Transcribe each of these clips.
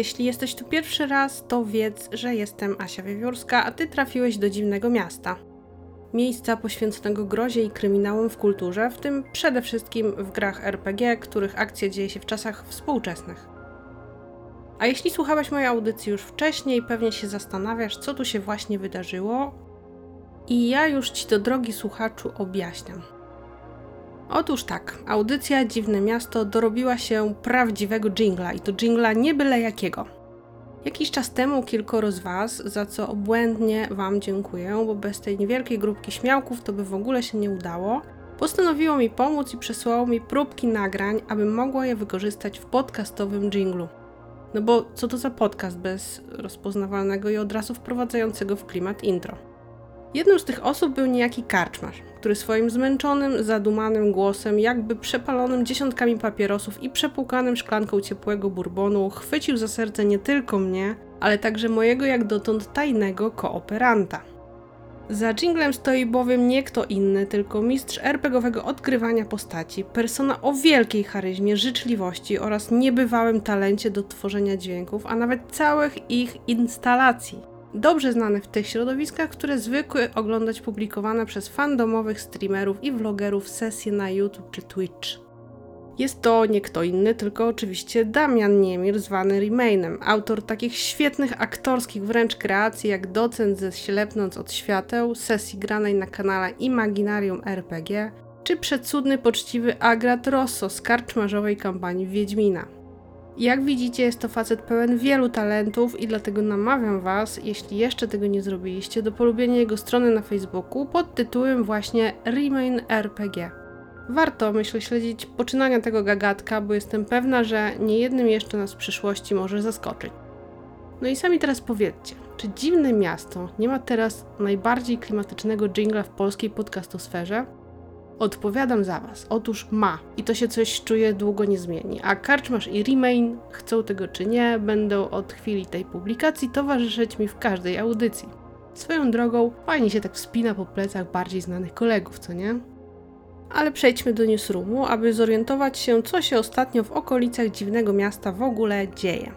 Jeśli jesteś tu pierwszy raz, to wiedz, że jestem Asia Wiewiórska, a ty trafiłeś do dziwnego miasta. Miejsca poświęconego grozie i kryminałom w kulturze, w tym przede wszystkim w grach RPG, których akcja dzieje się w czasach współczesnych. A jeśli słuchałeś mojej audycji już wcześniej, pewnie się zastanawiasz, co tu się właśnie wydarzyło. I ja już ci to, drogi słuchaczu, objaśniam. Otóż tak, audycja Dziwne Miasto dorobiła się prawdziwego jingla i to jingla nie byle jakiego. Jakiś czas temu kilkoro z Was, za co obłędnie Wam dziękuję, bo bez tej niewielkiej grupki śmiałków to by w ogóle się nie udało, postanowiło mi pomóc i przesłało mi próbki nagrań, abym mogła je wykorzystać w podcastowym jinglu. No bo co to za podcast bez rozpoznawalnego i od razu wprowadzającego w klimat intro? Jedną z tych osób był niejaki karczmarz, który swoim zmęczonym, zadumanym głosem, jakby przepalonym dziesiątkami papierosów i przepłukanym szklanką ciepłego bourbonu, chwycił za serce nie tylko mnie, ale także mojego jak dotąd tajnego kooperanta. Za jinglem stoi bowiem nie kto inny, tylko mistrz RPGowego odgrywania postaci, persona o wielkiej charyzmie, życzliwości oraz niebywałym talencie do tworzenia dźwięków, a nawet całych ich instalacji dobrze znany w tych środowiskach, które zwykły oglądać publikowane przez fandomowych streamerów i vlogerów sesje na YouTube czy Twitch. Jest to nie kto inny, tylko oczywiście Damian Niemir, zwany Remainem, autor takich świetnych aktorskich wręcz kreacji jak Docent ze Ślepnąc od świateł, sesji granej na kanale Imaginarium RPG, czy przecudny poczciwy Agrat Rosso z karczmarzowej kampanii Wiedźmina. Jak widzicie, jest to facet pełen wielu talentów i dlatego namawiam Was, jeśli jeszcze tego nie zrobiliście, do polubienia jego strony na Facebooku pod tytułem właśnie Remain RPG. Warto, myślę, śledzić poczynania tego gagatka, bo jestem pewna, że niejednym jeszcze nas w przyszłości może zaskoczyć. No i sami teraz powiedzcie, czy dziwne miasto nie ma teraz najbardziej klimatycznego jingla w polskiej podcastosferze? Odpowiadam za Was. Otóż ma. I to się coś czuje długo nie zmieni. A Karczmasz i Remain, chcą tego czy nie, będą od chwili tej publikacji towarzyszyć mi w każdej audycji. Swoją drogą, fajnie się tak wspina po plecach bardziej znanych kolegów, co nie? Ale przejdźmy do newsroomu, aby zorientować się, co się ostatnio w okolicach dziwnego miasta w ogóle dzieje.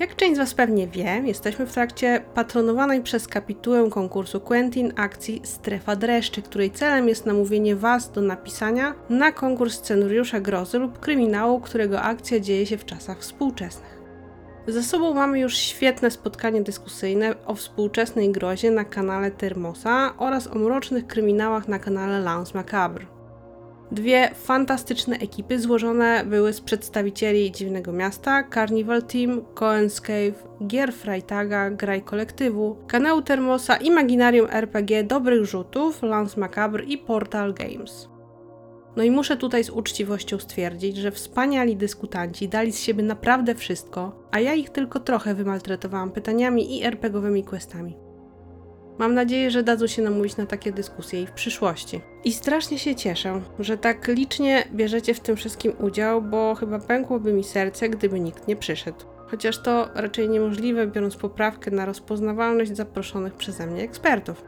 Jak część z Was pewnie wie, jesteśmy w trakcie patronowanej przez kapitułę konkursu Quentin akcji Strefa Dreszczy, której celem jest namówienie Was do napisania na konkurs scenariusza grozy lub kryminału, którego akcja dzieje się w czasach współczesnych. Za sobą mamy już świetne spotkanie dyskusyjne o współczesnej grozie na kanale Termosa oraz o mrocznych kryminałach na kanale Lance Macabre. Dwie fantastyczne ekipy złożone były z przedstawicieli Dziwnego Miasta, Carnival Team, Coen's Cave, Gier Freitaga, Graj Kolektywu, kanału Termosa, Imaginarium RPG, Dobrych Rzutów, Lance Macabre i Portal Games. No i muszę tutaj z uczciwością stwierdzić, że wspaniali dyskutanci dali z siebie naprawdę wszystko, a ja ich tylko trochę wymaltretowałam pytaniami i RPGowymi questami. Mam nadzieję, że dadzą się namówić na takie dyskusje i w przyszłości. I strasznie się cieszę, że tak licznie bierzecie w tym wszystkim udział, bo chyba pękłoby mi serce, gdyby nikt nie przyszedł. Chociaż to raczej niemożliwe, biorąc poprawkę na rozpoznawalność zaproszonych przeze mnie ekspertów.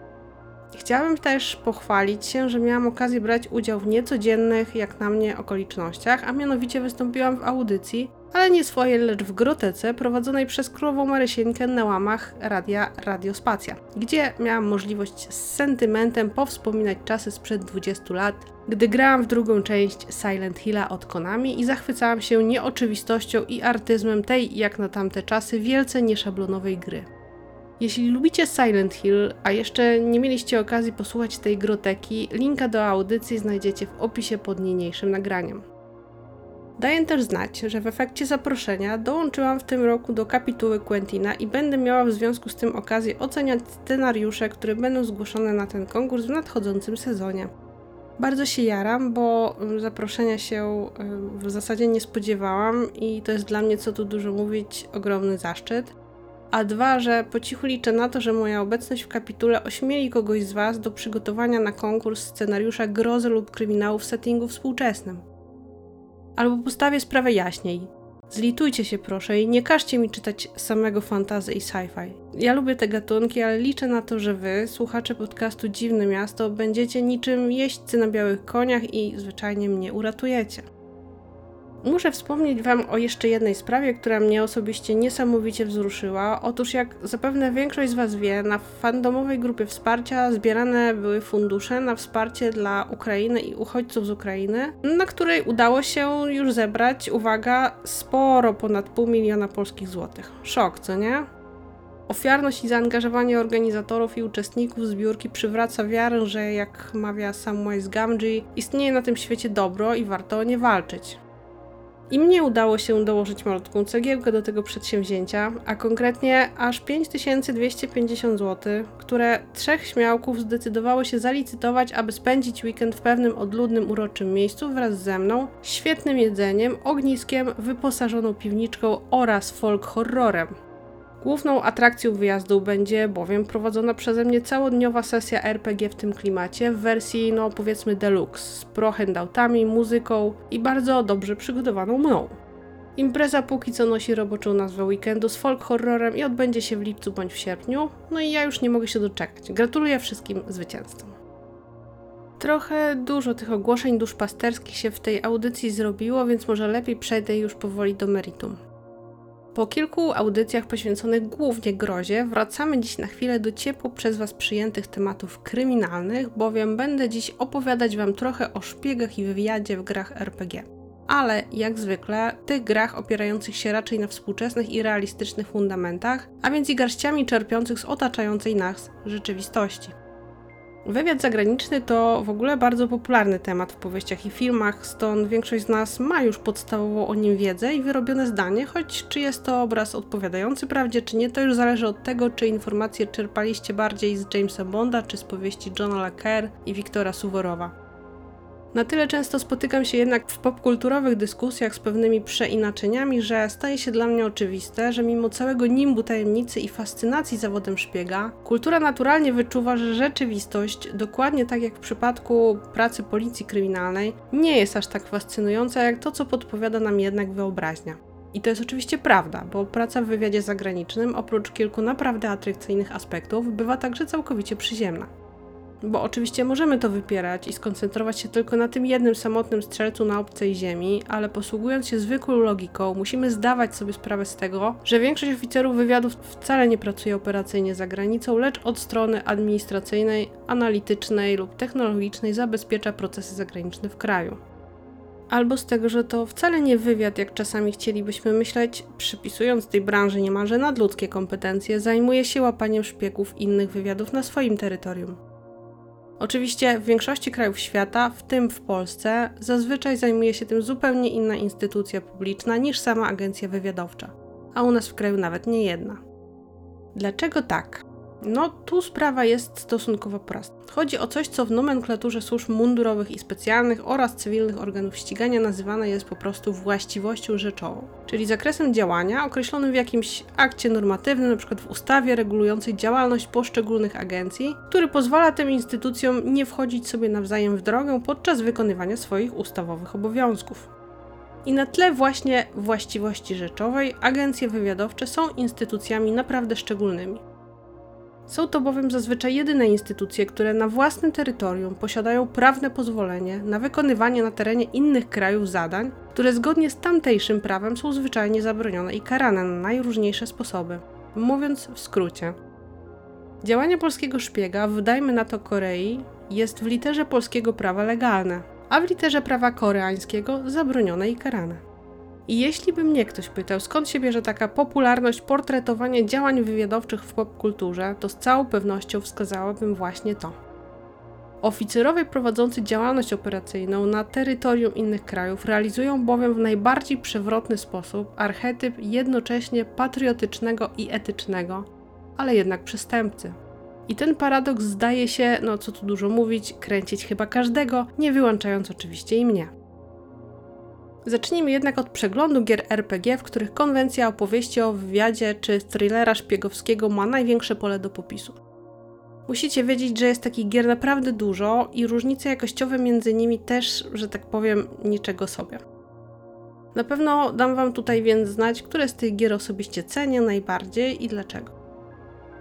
Chciałabym też pochwalić się, że miałam okazję brać udział w niecodziennych, jak na mnie, okolicznościach, a mianowicie wystąpiłam w audycji, ale nie swojej, lecz w grotece prowadzonej przez królową Marysieńkę na łamach radia Radiospacja, gdzie miałam możliwość z sentymentem powspominać czasy sprzed 20 lat, gdy grałam w drugą część Silent Hilla od Konami i zachwycałam się nieoczywistością i artyzmem tej, jak na tamte czasy, wielce nieszablonowej gry. Jeśli lubicie Silent Hill, a jeszcze nie mieliście okazji posłuchać tej groteki, linka do audycji znajdziecie w opisie pod niniejszym nagraniem. Daję też znać, że w efekcie zaproszenia dołączyłam w tym roku do kapituły Quentina i będę miała w związku z tym okazję oceniać scenariusze, które będą zgłoszone na ten konkurs w nadchodzącym sezonie. Bardzo się jaram, bo mm, zaproszenia się y, w zasadzie nie spodziewałam i to jest dla mnie, co tu dużo mówić, ogromny zaszczyt. A dwa, że po cichu liczę na to, że moja obecność w kapitule ośmieli kogoś z Was do przygotowania na konkurs scenariusza grozy lub kryminału w settingu współczesnym. Albo postawię sprawę jaśniej. Zlitujcie się proszę i nie każcie mi czytać samego fantazy i sci-fi. Ja lubię te gatunki, ale liczę na to, że wy, słuchacze podcastu Dziwne Miasto, będziecie niczym jeźdźcy na białych koniach i zwyczajnie mnie uratujecie. Muszę wspomnieć Wam o jeszcze jednej sprawie, która mnie osobiście niesamowicie wzruszyła. Otóż, jak zapewne większość z Was wie, na fandomowej grupie wsparcia zbierane były fundusze na wsparcie dla Ukrainy i uchodźców z Ukrainy, na której udało się już zebrać, uwaga, sporo ponad pół miliona polskich złotych. Szok, co nie? Ofiarność i zaangażowanie organizatorów i uczestników zbiórki przywraca wiarę, że jak mawia Samwise Gamgee, istnieje na tym świecie dobro i warto o nie walczyć. I mnie udało się dołożyć malutką cegiełkę do tego przedsięwzięcia, a konkretnie aż 5250 zł, które trzech śmiałków zdecydowało się zalicytować, aby spędzić weekend w pewnym odludnym, uroczym miejscu wraz ze mną, świetnym jedzeniem, ogniskiem, wyposażoną piwniczką oraz folk horrorem. Główną atrakcją wyjazdu będzie bowiem prowadzona przeze mnie całodniowa sesja RPG w tym klimacie w wersji, no powiedzmy deluxe, z pro handoutami, muzyką i bardzo dobrze przygotowaną mną. Impreza póki co nosi roboczą nazwę weekendu z folk horrorem i odbędzie się w lipcu bądź w sierpniu, no i ja już nie mogę się doczekać. Gratuluję wszystkim zwycięzcom. Trochę dużo tych ogłoszeń duszpasterskich się w tej audycji zrobiło, więc może lepiej przejdę już powoli do meritum. Po kilku audycjach poświęconych głównie grozie, wracamy dziś na chwilę do ciepło przez Was przyjętych tematów kryminalnych, bowiem będę dziś opowiadać Wam trochę o szpiegach i wywiadzie w grach RPG. Ale, jak zwykle, tych grach opierających się raczej na współczesnych i realistycznych fundamentach, a więc i garściami czerpiących z otaczającej nas rzeczywistości. Wywiad zagraniczny to w ogóle bardzo popularny temat w powieściach i filmach, stąd większość z nas ma już podstawową o nim wiedzę i wyrobione zdanie, choć czy jest to obraz odpowiadający prawdzie, czy nie, to już zależy od tego, czy informacje czerpaliście bardziej z Jamesa Bonda, czy z powieści Johna Le i Wiktora Suworowa. Na tyle często spotykam się jednak w popkulturowych dyskusjach z pewnymi przeinaczeniami, że staje się dla mnie oczywiste, że mimo całego nimbu tajemnicy i fascynacji zawodem szpiega, kultura naturalnie wyczuwa, że rzeczywistość, dokładnie tak jak w przypadku pracy policji kryminalnej, nie jest aż tak fascynująca jak to, co podpowiada nam jednak wyobraźnia. I to jest oczywiście prawda, bo praca w wywiadzie zagranicznym, oprócz kilku naprawdę atrakcyjnych aspektów, bywa także całkowicie przyziemna. Bo oczywiście możemy to wypierać i skoncentrować się tylko na tym jednym samotnym strzelcu na obcej ziemi, ale posługując się zwykłą logiką, musimy zdawać sobie sprawę z tego, że większość oficerów wywiadów wcale nie pracuje operacyjnie za granicą, lecz od strony administracyjnej, analitycznej lub technologicznej zabezpiecza procesy zagraniczne w kraju. Albo z tego, że to wcale nie wywiad, jak czasami chcielibyśmy myśleć, przypisując tej branży niemalże nadludzkie kompetencje, zajmuje się łapaniem szpiegów innych wywiadów na swoim terytorium. Oczywiście w większości krajów świata, w tym w Polsce, zazwyczaj zajmuje się tym zupełnie inna instytucja publiczna niż sama agencja wywiadowcza, a u nas w kraju nawet nie jedna. Dlaczego tak? No, tu sprawa jest stosunkowo prosta. Chodzi o coś, co w nomenklaturze służb mundurowych i specjalnych oraz cywilnych organów ścigania nazywane jest po prostu właściwością rzeczową, czyli zakresem działania określonym w jakimś akcie normatywnym, np. w ustawie regulującej działalność poszczególnych agencji, który pozwala tym instytucjom nie wchodzić sobie nawzajem w drogę podczas wykonywania swoich ustawowych obowiązków. I na tle właśnie właściwości rzeczowej agencje wywiadowcze są instytucjami naprawdę szczególnymi. Są to bowiem zazwyczaj jedyne instytucje, które na własnym terytorium posiadają prawne pozwolenie na wykonywanie na terenie innych krajów zadań, które zgodnie z tamtejszym prawem są zwyczajnie zabronione i karane na najróżniejsze sposoby. Mówiąc w skrócie, działanie polskiego szpiega, wydajmy na to Korei, jest w literze polskiego prawa legalne, a w literze prawa koreańskiego zabronione i karane. I jeśli by mnie ktoś pytał, skąd się bierze taka popularność portretowania działań wywiadowczych w popkulturze, to z całą pewnością wskazałabym właśnie to. Oficerowie prowadzący działalność operacyjną na terytorium innych krajów realizują bowiem w najbardziej przewrotny sposób archetyp jednocześnie patriotycznego i etycznego, ale jednak przestępcy. I ten paradoks zdaje się, no co tu dużo mówić, kręcić chyba każdego, nie wyłączając oczywiście i mnie. Zacznijmy jednak od przeglądu gier RPG, w których konwencja opowieści o wywiadzie czy thrillera szpiegowskiego ma największe pole do popisu. Musicie wiedzieć, że jest takich gier naprawdę dużo i różnice jakościowe między nimi też, że tak powiem, niczego sobie. Na pewno dam Wam tutaj więc znać, które z tych gier osobiście cenię najbardziej i dlaczego.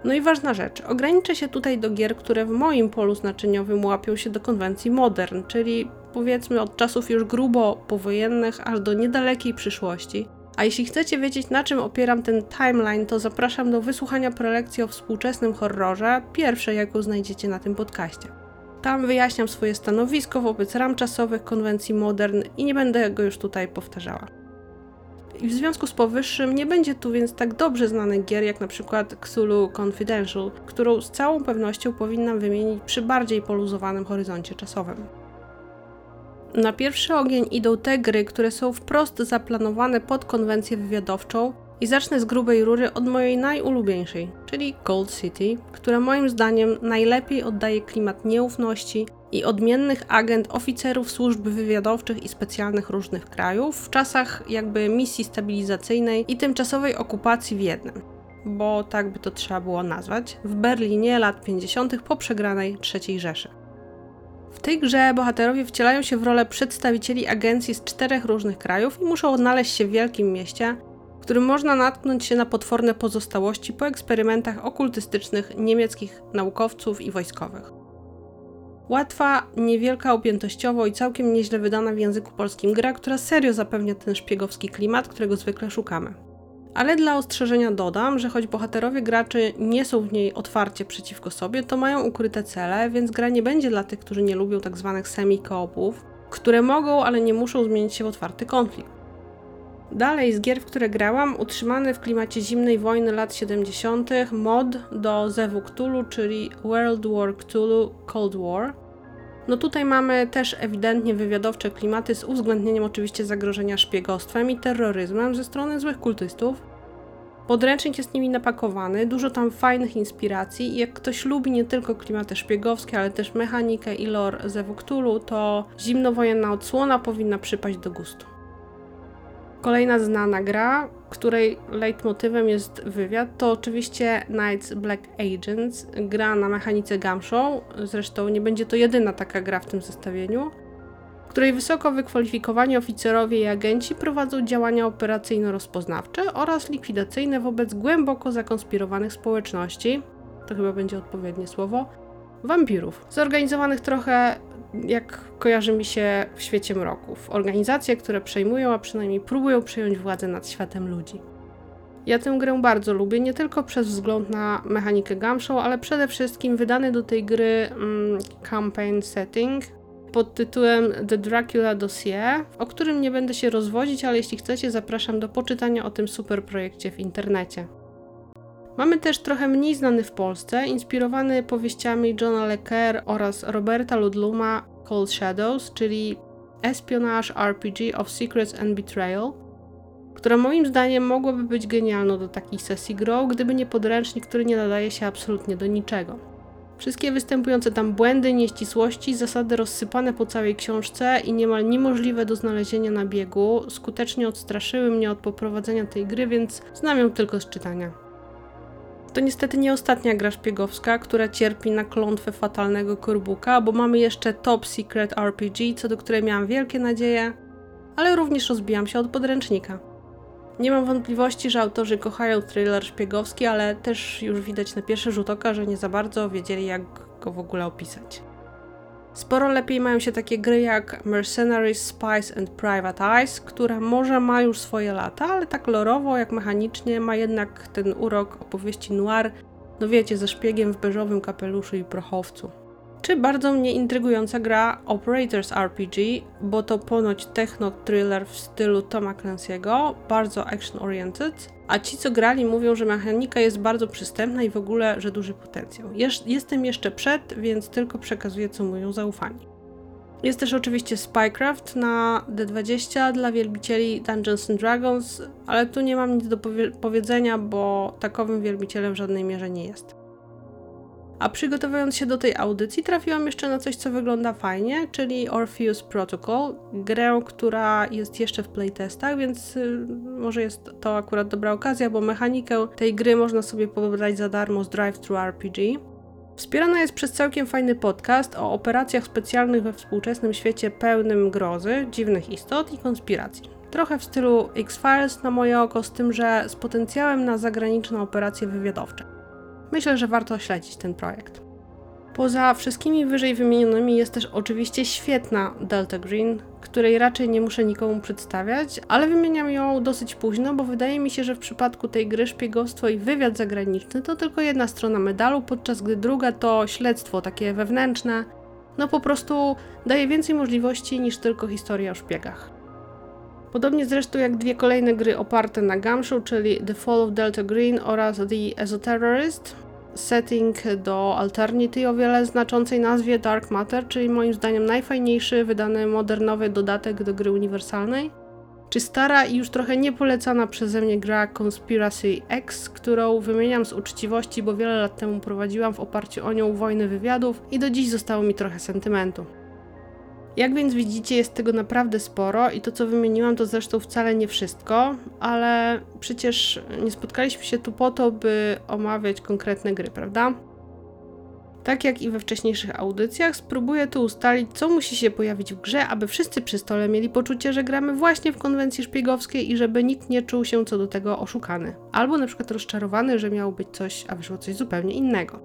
No i ważna rzecz, ograniczę się tutaj do gier, które w moim polu znaczeniowym łapią się do konwencji modern, czyli powiedzmy od czasów już grubo powojennych aż do niedalekiej przyszłości. A jeśli chcecie wiedzieć, na czym opieram ten timeline, to zapraszam do wysłuchania prelekcji o współczesnym horrorze, pierwszej, jaką znajdziecie na tym podcaście. Tam wyjaśniam swoje stanowisko wobec ram czasowych konwencji modern i nie będę go już tutaj powtarzała. I w związku z powyższym nie będzie tu więc tak dobrze znanych gier jak na przykład Cthulhu Confidential, którą z całą pewnością powinnam wymienić przy bardziej poluzowanym horyzoncie czasowym. Na pierwszy ogień idą te gry, które są wprost zaplanowane pod konwencję wywiadowczą i zacznę z grubej rury od mojej najulubieńszej, czyli Cold City, która moim zdaniem najlepiej oddaje klimat nieufności i odmiennych agent oficerów służb wywiadowczych i specjalnych różnych krajów w czasach jakby misji stabilizacyjnej i tymczasowej okupacji w jednym. Bo tak by to trzeba było nazwać, w Berlinie lat 50. po przegranej III Rzeszy. W tej grze bohaterowie wcielają się w rolę przedstawicieli agencji z czterech różnych krajów i muszą odnaleźć się w wielkim mieście, w którym można natknąć się na potworne pozostałości po eksperymentach okultystycznych niemieckich naukowców i wojskowych. Łatwa, niewielka objętościowo i całkiem nieźle wydana w języku polskim gra, która serio zapewnia ten szpiegowski klimat, którego zwykle szukamy. Ale dla ostrzeżenia dodam, że choć bohaterowie graczy nie są w niej otwarcie przeciwko sobie, to mają ukryte cele, więc gra nie będzie dla tych, którzy nie lubią tzw. Tak semi-koopów, które mogą, ale nie muszą zmienić się w otwarty konflikt. Dalej z gier, w które grałam, utrzymany w klimacie zimnej wojny lat 70. mod do Zewu Cthulhu, czyli World War Cthulhu Cold War. No tutaj mamy też ewidentnie wywiadowcze klimaty z uwzględnieniem oczywiście zagrożenia szpiegostwem i terroryzmem ze strony złych kultystów. Podręcznik jest nimi napakowany, dużo tam fajnych inspiracji i jak ktoś lubi nie tylko klimaty szpiegowskie, ale też mechanikę i lore Zewu Cthulhu, to zimnowojenna odsłona powinna przypaść do gustu. Kolejna znana gra, której leitmotywem jest wywiad, to oczywiście Knights Black Agents, gra na mechanice Gamshow, zresztą nie będzie to jedyna taka gra w tym zestawieniu, w której wysoko wykwalifikowani oficerowie i agenci prowadzą działania operacyjno-rozpoznawcze oraz likwidacyjne wobec głęboko zakonspirowanych społeczności, to chyba będzie odpowiednie słowo, wampirów, zorganizowanych trochę jak kojarzy mi się w świecie mroków. Organizacje, które przejmują, a przynajmniej próbują przejąć władzę nad światem ludzi. Ja tę grę bardzo lubię, nie tylko przez wzgląd na mechanikę Gumshow, ale przede wszystkim wydany do tej gry mm, campaign setting pod tytułem The Dracula Dossier, o którym nie będę się rozwodzić, ale jeśli chcecie, zapraszam do poczytania o tym super projekcie w internecie. Mamy też trochę mniej znany w Polsce, inspirowany powieściami Johna Le oraz Roberta Ludluma Cold Shadows, czyli Espionage RPG of Secrets and Betrayal, która moim zdaniem mogłaby być genialną do takich sesji grą, gdyby nie podręcznik, który nie nadaje się absolutnie do niczego. Wszystkie występujące tam błędy, nieścisłości, zasady rozsypane po całej książce i niemal niemożliwe do znalezienia na biegu skutecznie odstraszyły mnie od poprowadzenia tej gry, więc znam ją tylko z czytania. To niestety nie ostatnia gra szpiegowska, która cierpi na klątwę fatalnego korbuka, bo mamy jeszcze Top Secret RPG, co do której miałam wielkie nadzieje, ale również rozbijam się od podręcznika. Nie mam wątpliwości, że autorzy kochają thriller szpiegowski, ale też już widać na pierwszy rzut oka, że nie za bardzo wiedzieli, jak go w ogóle opisać. Sporo lepiej mają się takie gry jak Mercenaries, Spies and Private Eyes, która może ma już swoje lata, ale tak lorowo jak mechanicznie ma jednak ten urok opowieści noir, no wiecie, ze szpiegiem w beżowym kapeluszu i prochowcu. Czy bardzo mnie intrygująca gra Operators RPG, bo to ponoć techno-thriller w stylu Toma Clancy'ego, bardzo action-oriented, a ci co grali mówią, że mechanika jest bardzo przystępna i w ogóle, że duży potencjał. Jestem jeszcze przed, więc tylko przekazuję co mówią zaufani. Jest też oczywiście Spycraft na D20 dla wielbicieli Dungeons and Dragons, ale tu nie mam nic do powie powiedzenia, bo takowym wielbicielem w żadnej mierze nie jest. A przygotowując się do tej audycji, trafiłam jeszcze na coś, co wygląda fajnie, czyli Orpheus Protocol, grę, która jest jeszcze w playtestach, więc y, może jest to akurat dobra okazja, bo mechanikę tej gry można sobie pobrać za darmo z Drive-Thru RPG. Wspierana jest przez całkiem fajny podcast o operacjach specjalnych we współczesnym świecie pełnym grozy, dziwnych istot i konspiracji. Trochę w stylu X-Files na moje oko, z tym, że z potencjałem na zagraniczne operacje wywiadowcze. Myślę, że warto śledzić ten projekt. Poza wszystkimi wyżej wymienionymi jest też oczywiście świetna Delta Green, której raczej nie muszę nikomu przedstawiać, ale wymieniam ją dosyć późno, bo wydaje mi się, że w przypadku tej gry szpiegostwo i wywiad zagraniczny to tylko jedna strona medalu, podczas gdy druga to śledztwo takie wewnętrzne. No po prostu daje więcej możliwości niż tylko historia o szpiegach. Podobnie zresztą jak dwie kolejne gry oparte na Gumshoe, czyli The Fall of Delta Green oraz The Esoterrorist, setting do Alternity o wiele znaczącej nazwie Dark Matter, czyli moim zdaniem najfajniejszy wydany modernowy dodatek do gry uniwersalnej. Czy stara i już trochę niepolecana przeze mnie gra Conspiracy X, którą wymieniam z uczciwości, bo wiele lat temu prowadziłam w oparciu o nią wojny wywiadów i do dziś zostało mi trochę sentymentu. Jak więc widzicie, jest tego naprawdę sporo i to, co wymieniłam, to zresztą wcale nie wszystko, ale przecież nie spotkaliśmy się tu po to, by omawiać konkretne gry, prawda? Tak jak i we wcześniejszych audycjach, spróbuję tu ustalić, co musi się pojawić w grze, aby wszyscy przy stole mieli poczucie, że gramy właśnie w konwencji szpiegowskiej i żeby nikt nie czuł się co do tego oszukany. Albo na przykład rozczarowany, że miało być coś, a wyszło coś zupełnie innego.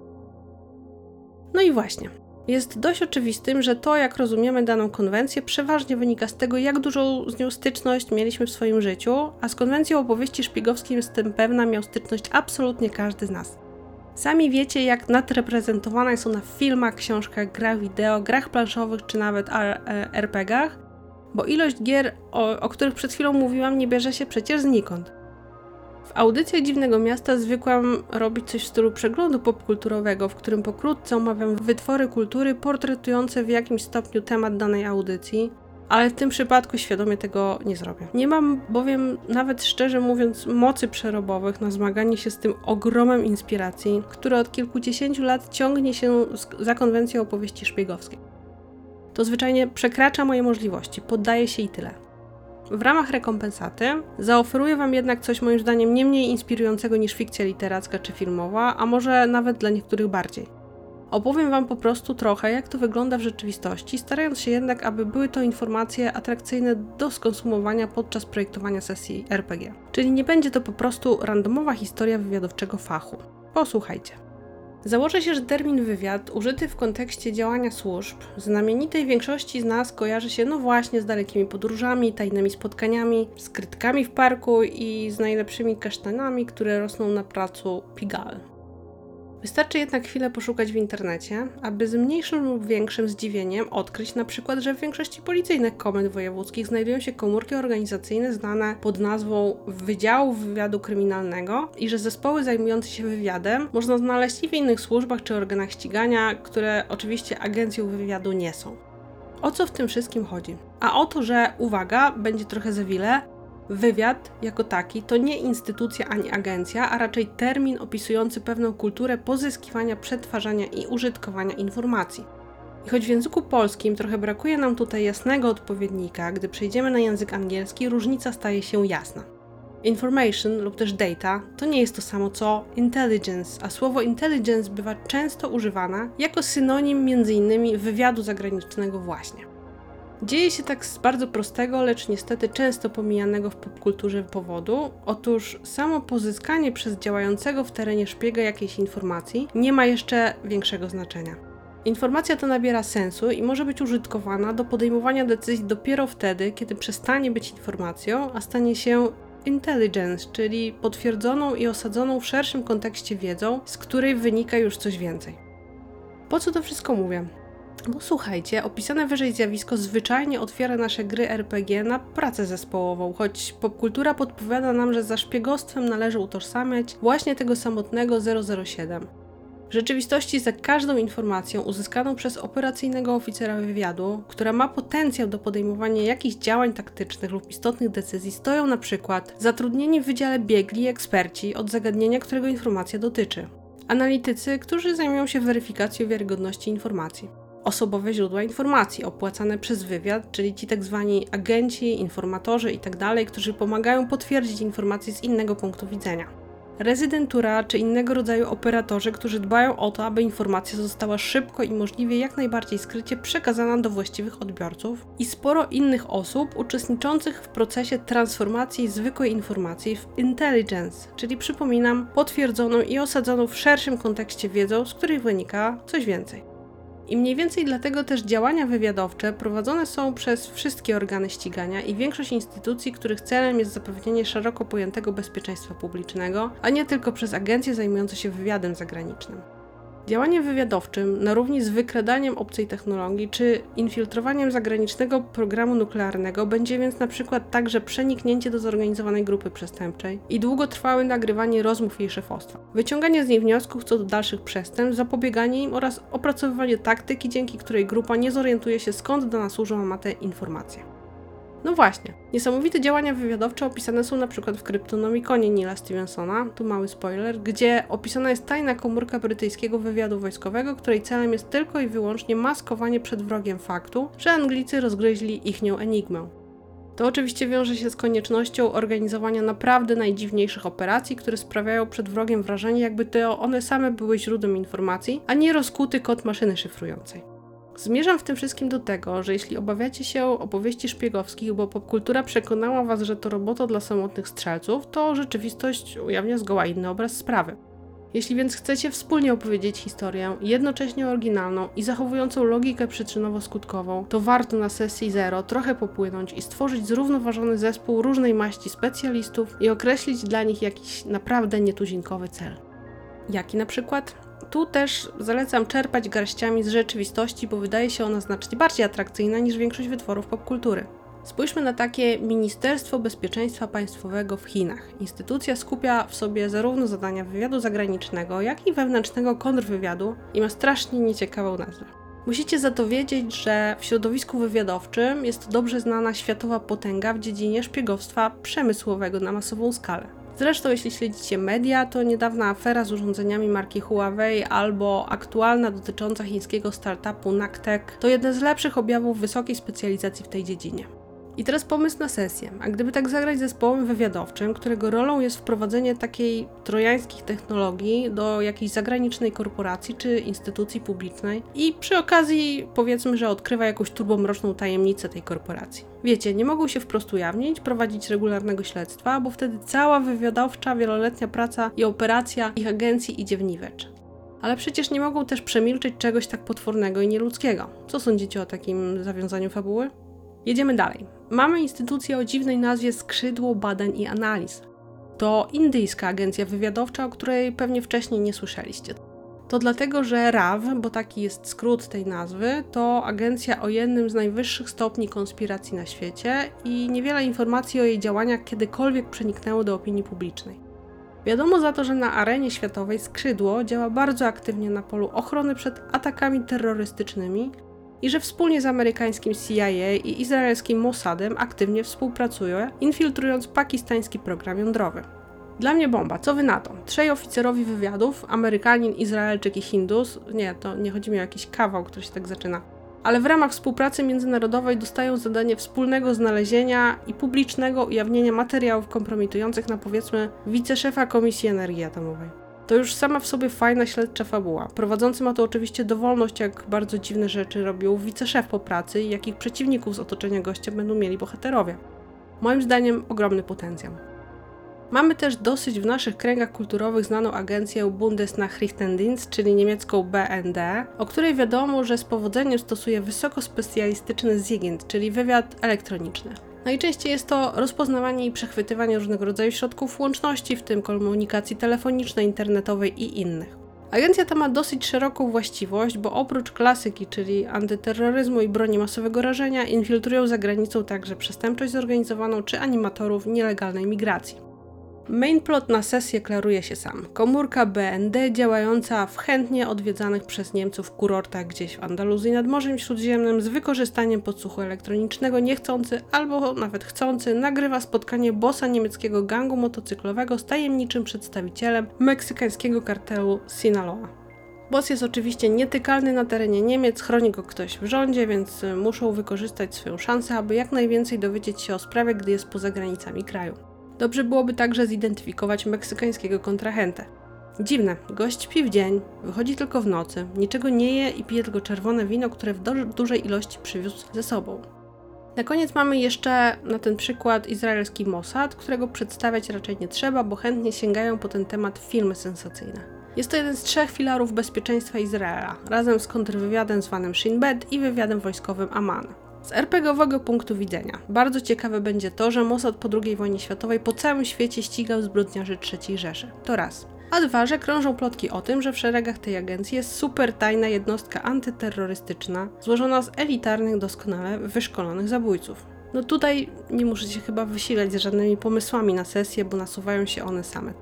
No i właśnie. Jest dość oczywistym, że to, jak rozumiemy daną konwencję, przeważnie wynika z tego, jak dużą z nią styczność mieliśmy w swoim życiu, a z konwencją opowieści szpiegowskiej jestem pewna, miał styczność absolutnie każdy z nas. Sami wiecie, jak nadreprezentowane są na filmach, książkach, grach wideo, grach planszowych czy nawet RPGach, bo ilość gier, o, o których przed chwilą mówiłam, nie bierze się przecież znikąd. W audycjach Dziwnego Miasta zwykłam robić coś w stylu przeglądu popkulturowego, w którym pokrótce omawiam wytwory kultury portretujące w jakimś stopniu temat danej audycji, ale w tym przypadku świadomie tego nie zrobię. Nie mam bowiem, nawet szczerze mówiąc, mocy przerobowych na zmaganie się z tym ogromem inspiracji, które od kilkudziesięciu lat ciągnie się za konwencją opowieści szpiegowskiej. To zwyczajnie przekracza moje możliwości, poddaję się i tyle. W ramach rekompensaty zaoferuję Wam jednak coś moim zdaniem nie mniej inspirującego niż fikcja literacka czy filmowa, a może nawet dla niektórych bardziej. Opowiem Wam po prostu trochę, jak to wygląda w rzeczywistości, starając się jednak, aby były to informacje atrakcyjne do skonsumowania podczas projektowania sesji RPG. Czyli nie będzie to po prostu randomowa historia wywiadowczego fachu. Posłuchajcie. Założę się, że termin wywiad, użyty w kontekście działania służb, znamienitej większości z nas kojarzy się no właśnie z dalekimi podróżami, tajnymi spotkaniami, skrytkami w parku i z najlepszymi kasztanami, które rosną na placu Pigalle. Wystarczy jednak chwilę poszukać w internecie, aby z mniejszym lub większym zdziwieniem odkryć na przykład, że w większości policyjnych komend wojewódzkich znajdują się komórki organizacyjne znane pod nazwą Wydziału Wywiadu Kryminalnego i że zespoły zajmujące się wywiadem można znaleźć i w innych służbach czy organach ścigania, które oczywiście agencją wywiadu nie są. O co w tym wszystkim chodzi? A o to, że uwaga, będzie trochę za wiele, Wywiad jako taki to nie instytucja ani agencja, a raczej termin opisujący pewną kulturę pozyskiwania, przetwarzania i użytkowania informacji. I choć w języku polskim trochę brakuje nam tutaj jasnego odpowiednika, gdy przejdziemy na język angielski, różnica staje się jasna. Information lub też data to nie jest to samo co intelligence, a słowo intelligence bywa często używane jako synonim m.in. wywiadu zagranicznego właśnie. Dzieje się tak z bardzo prostego, lecz niestety często pomijanego w popkulturze powodu. Otóż samo pozyskanie przez działającego w terenie szpiega jakiejś informacji nie ma jeszcze większego znaczenia. Informacja ta nabiera sensu i może być użytkowana do podejmowania decyzji dopiero wtedy, kiedy przestanie być informacją, a stanie się intelligence, czyli potwierdzoną i osadzoną w szerszym kontekście wiedzą, z której wynika już coś więcej. Po co to wszystko mówię? Bo słuchajcie, opisane wyżej zjawisko zwyczajnie otwiera nasze gry RPG na pracę zespołową, choć popkultura podpowiada nam, że za szpiegostwem należy utożsamiać właśnie tego samotnego 007. W rzeczywistości za każdą informacją uzyskaną przez operacyjnego oficera wywiadu, która ma potencjał do podejmowania jakichś działań taktycznych lub istotnych decyzji, stoją na przykład zatrudnieni w wydziale biegli eksperci od zagadnienia, którego informacja dotyczy. Analitycy, którzy zajmują się weryfikacją wiarygodności informacji. Osobowe źródła informacji opłacane przez wywiad, czyli ci tak zwani agenci, informatorzy itd., którzy pomagają potwierdzić informacje z innego punktu widzenia rezydentura czy innego rodzaju operatorzy, którzy dbają o to, aby informacja została szybko i możliwie jak najbardziej skrycie przekazana do właściwych odbiorców i sporo innych osób uczestniczących w procesie transformacji zwykłej informacji w intelligence, czyli przypominam, potwierdzoną i osadzoną w szerszym kontekście wiedzą, z której wynika coś więcej. I mniej więcej dlatego też działania wywiadowcze prowadzone są przez wszystkie organy ścigania i większość instytucji, których celem jest zapewnienie szeroko pojętego bezpieczeństwa publicznego, a nie tylko przez agencje zajmujące się wywiadem zagranicznym. Działanie wywiadowczym na równi z wykradaniem obcej technologii czy infiltrowaniem zagranicznego programu nuklearnego będzie więc na przykład także przeniknięcie do zorganizowanej grupy przestępczej i długotrwałe nagrywanie rozmów jej szefostwa, wyciąganie z niej wniosków co do dalszych przestępstw, zapobieganie im oraz opracowywanie taktyki, dzięki której grupa nie zorientuje się skąd do nas służą ma te informacje. No właśnie, niesamowite działania wywiadowcze opisane są na przykład w Kryptonomikonie Nila Stevensona, tu mały spoiler, gdzie opisana jest tajna komórka brytyjskiego wywiadu wojskowego, której celem jest tylko i wyłącznie maskowanie przed wrogiem faktu, że Anglicy rozgryźli ichnią enigmę. To oczywiście wiąże się z koniecznością organizowania naprawdę najdziwniejszych operacji, które sprawiają przed wrogiem wrażenie, jakby to one same były źródłem informacji, a nie rozkuty kod maszyny szyfrującej. Zmierzam w tym wszystkim do tego, że jeśli obawiacie się opowieści szpiegowskich, bo popkultura przekonała was, że to robota dla samotnych strzelców, to rzeczywistość ujawnia zgoła inny obraz sprawy. Jeśli więc chcecie wspólnie opowiedzieć historię, jednocześnie oryginalną i zachowującą logikę przyczynowo-skutkową, to warto na sesji zero trochę popłynąć i stworzyć zrównoważony zespół różnej maści specjalistów i określić dla nich jakiś naprawdę nietuzinkowy cel. Jaki na przykład? Tu też zalecam czerpać garściami z rzeczywistości, bo wydaje się ona znacznie bardziej atrakcyjna niż większość wytworów popkultury. Spójrzmy na takie Ministerstwo Bezpieczeństwa Państwowego w Chinach. Instytucja skupia w sobie zarówno zadania wywiadu zagranicznego, jak i wewnętrznego kontrwywiadu i ma strasznie nieciekawą nazwę. Musicie za to wiedzieć, że w środowisku wywiadowczym jest to dobrze znana światowa potęga w dziedzinie szpiegowstwa przemysłowego na masową skalę. Zresztą, jeśli śledzicie media, to niedawna afera z urządzeniami marki Huawei albo aktualna dotycząca chińskiego startupu Nactech to jeden z lepszych objawów wysokiej specjalizacji w tej dziedzinie. I teraz pomysł na sesję. A gdyby tak zagrać zespołem wywiadowczym, którego rolą jest wprowadzenie takiej trojańskich technologii do jakiejś zagranicznej korporacji czy instytucji publicznej i przy okazji powiedzmy, że odkrywa jakąś turbomroczną tajemnicę tej korporacji. Wiecie, nie mogą się wprost ujawnić, prowadzić regularnego śledztwa, bo wtedy cała wywiadowcza, wieloletnia praca i operacja ich agencji idzie w niwecz. Ale przecież nie mogą też przemilczeć czegoś tak potwornego i nieludzkiego. Co sądzicie o takim zawiązaniu fabuły? Jedziemy dalej. Mamy instytucję o dziwnej nazwie Skrzydło Badań i Analiz. To indyjska agencja wywiadowcza, o której pewnie wcześniej nie słyszeliście. To dlatego, że RAW, bo taki jest skrót tej nazwy, to agencja o jednym z najwyższych stopni konspiracji na świecie i niewiele informacji o jej działaniach kiedykolwiek przeniknęło do opinii publicznej. Wiadomo za to, że na arenie światowej skrzydło działa bardzo aktywnie na polu ochrony przed atakami terrorystycznymi, i że wspólnie z amerykańskim CIA i izraelskim Mossadem aktywnie współpracuje, infiltrując pakistański program jądrowy. Dla mnie bomba, co wy na to? Trzej oficerowi wywiadów, Amerykanin, Izraelczyk i Hindus, nie, to nie chodzi mi o jakiś kawał, który się tak zaczyna, ale w ramach współpracy międzynarodowej dostają zadanie wspólnego znalezienia i publicznego ujawnienia materiałów kompromitujących na powiedzmy wiceszefa Komisji Energii Atomowej. To już sama w sobie fajna śledcza fabuła. Prowadzący ma to oczywiście dowolność, jak bardzo dziwne rzeczy robił wiceszef po pracy i jakich przeciwników z otoczenia gościa będą mieli bohaterowie. Moim zdaniem ogromny potencjał. Mamy też dosyć w naszych kręgach kulturowych znaną agencję Bundesnachrichtendienst, czyli niemiecką BND, o której wiadomo, że z powodzeniem stosuje wysokospecjalistyczny Ziegend, czyli wywiad elektroniczny. Najczęściej jest to rozpoznawanie i przechwytywanie różnego rodzaju środków łączności, w tym komunikacji telefonicznej, internetowej i innych. Agencja ta ma dosyć szeroką właściwość, bo oprócz klasyki, czyli antyterroryzmu i broni masowego rażenia, infiltrują za granicą także przestępczość zorganizowaną czy animatorów nielegalnej migracji. Main plot na sesję klaruje się sam. Komórka BND działająca w chętnie odwiedzanych przez Niemców kurortach gdzieś w Andaluzji nad Morzem Śródziemnym z wykorzystaniem podsłuchu elektronicznego niechcący albo nawet chcący nagrywa spotkanie bossa niemieckiego gangu motocyklowego z tajemniczym przedstawicielem meksykańskiego kartelu Sinaloa. Boss jest oczywiście nietykalny na terenie Niemiec, chroni go ktoś w rządzie, więc muszą wykorzystać swoją szansę, aby jak najwięcej dowiedzieć się o sprawie, gdy jest poza granicami kraju. Dobrze byłoby także zidentyfikować meksykańskiego kontrahentę. Dziwne, gość śpi w dzień, wychodzi tylko w nocy, niczego nie je i pije tylko czerwone wino, które w dużej ilości przywiózł ze sobą. Na koniec mamy jeszcze na ten przykład izraelski Mossad, którego przedstawiać raczej nie trzeba, bo chętnie sięgają po ten temat filmy sensacyjne. Jest to jeden z trzech filarów bezpieczeństwa Izraela, razem z kontrwywiadem zwanym Shin Bet i wywiadem wojskowym Aman. Z RPGowego punktu widzenia bardzo ciekawe będzie to, że Mossad po II wojnie światowej po całym świecie ścigał zbrodniarzy III Rzeszy. To raz. A dwa, że krążą plotki o tym, że w szeregach tej agencji jest super tajna jednostka antyterrorystyczna, złożona z elitarnych, doskonale wyszkolonych zabójców. No tutaj nie muszę się chyba wysilać z żadnymi pomysłami na sesję, bo nasuwają się one same.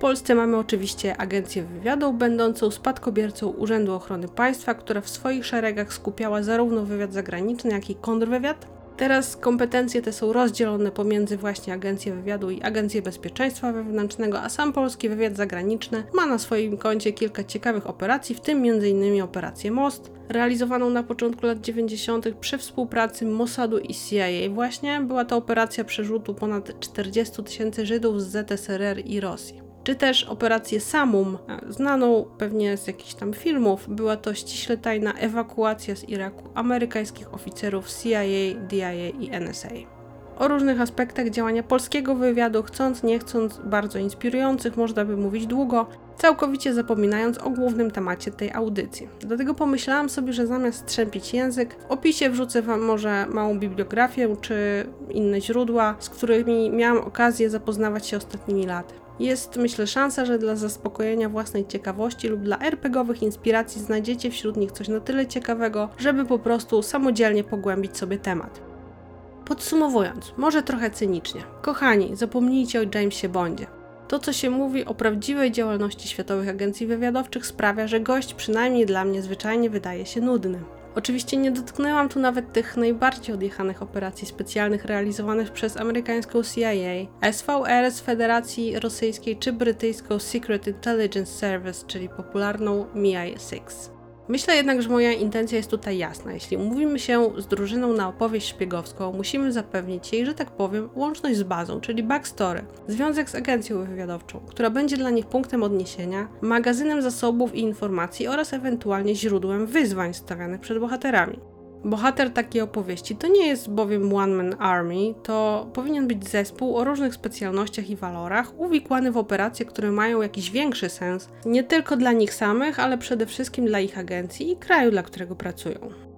Polsce mamy oczywiście Agencję Wywiadu, będącą spadkobiercą Urzędu Ochrony Państwa, która w swoich szeregach skupiała zarówno wywiad zagraniczny, jak i kontrwywiad. Teraz kompetencje te są rozdzielone pomiędzy właśnie Agencję Wywiadu i Agencję Bezpieczeństwa Wewnętrznego, a sam polski wywiad zagraniczny ma na swoim koncie kilka ciekawych operacji, w tym m.in. operację Most, realizowaną na początku lat 90. przy współpracy Mossadu i CIA. Właśnie była to operacja przerzutu ponad 40 tysięcy Żydów z ZSRR i Rosji czy też operację Samum, znaną pewnie z jakichś tam filmów. Była to ściśle tajna ewakuacja z Iraku amerykańskich oficerów CIA, DIA i NSA. O różnych aspektach działania polskiego wywiadu, chcąc nie chcąc, bardzo inspirujących, można by mówić długo, całkowicie zapominając o głównym temacie tej audycji. Dlatego pomyślałam sobie, że zamiast strzępić język, w opisie wrzucę Wam może małą bibliografię czy inne źródła, z którymi miałam okazję zapoznawać się ostatnimi laty. Jest, myślę, szansa, że dla zaspokojenia własnej ciekawości lub dla RPGowych inspiracji znajdziecie wśród nich coś na tyle ciekawego, żeby po prostu samodzielnie pogłębić sobie temat. Podsumowując, może trochę cynicznie. Kochani, zapomnijcie o Jamesie Bondzie. To, co się mówi o prawdziwej działalności światowych agencji wywiadowczych, sprawia, że gość przynajmniej dla mnie zwyczajnie wydaje się nudny. Oczywiście nie dotknęłam tu nawet tych najbardziej odjechanych operacji specjalnych realizowanych przez amerykańską CIA, SVR z Federacji Rosyjskiej czy brytyjską Secret Intelligence Service, czyli popularną MI6. Myślę jednak, że moja intencja jest tutaj jasna. Jeśli umówimy się z drużyną na opowieść szpiegowską, musimy zapewnić jej, że tak powiem, łączność z bazą, czyli backstory, związek z agencją wywiadowczą, która będzie dla nich punktem odniesienia, magazynem zasobów i informacji oraz ewentualnie źródłem wyzwań stawianych przed bohaterami. Bohater takiej opowieści to nie jest bowiem One Man Army, to powinien być zespół o różnych specjalnościach i walorach, uwikłany w operacje, które mają jakiś większy sens, nie tylko dla nich samych, ale przede wszystkim dla ich agencji i kraju, dla którego pracują.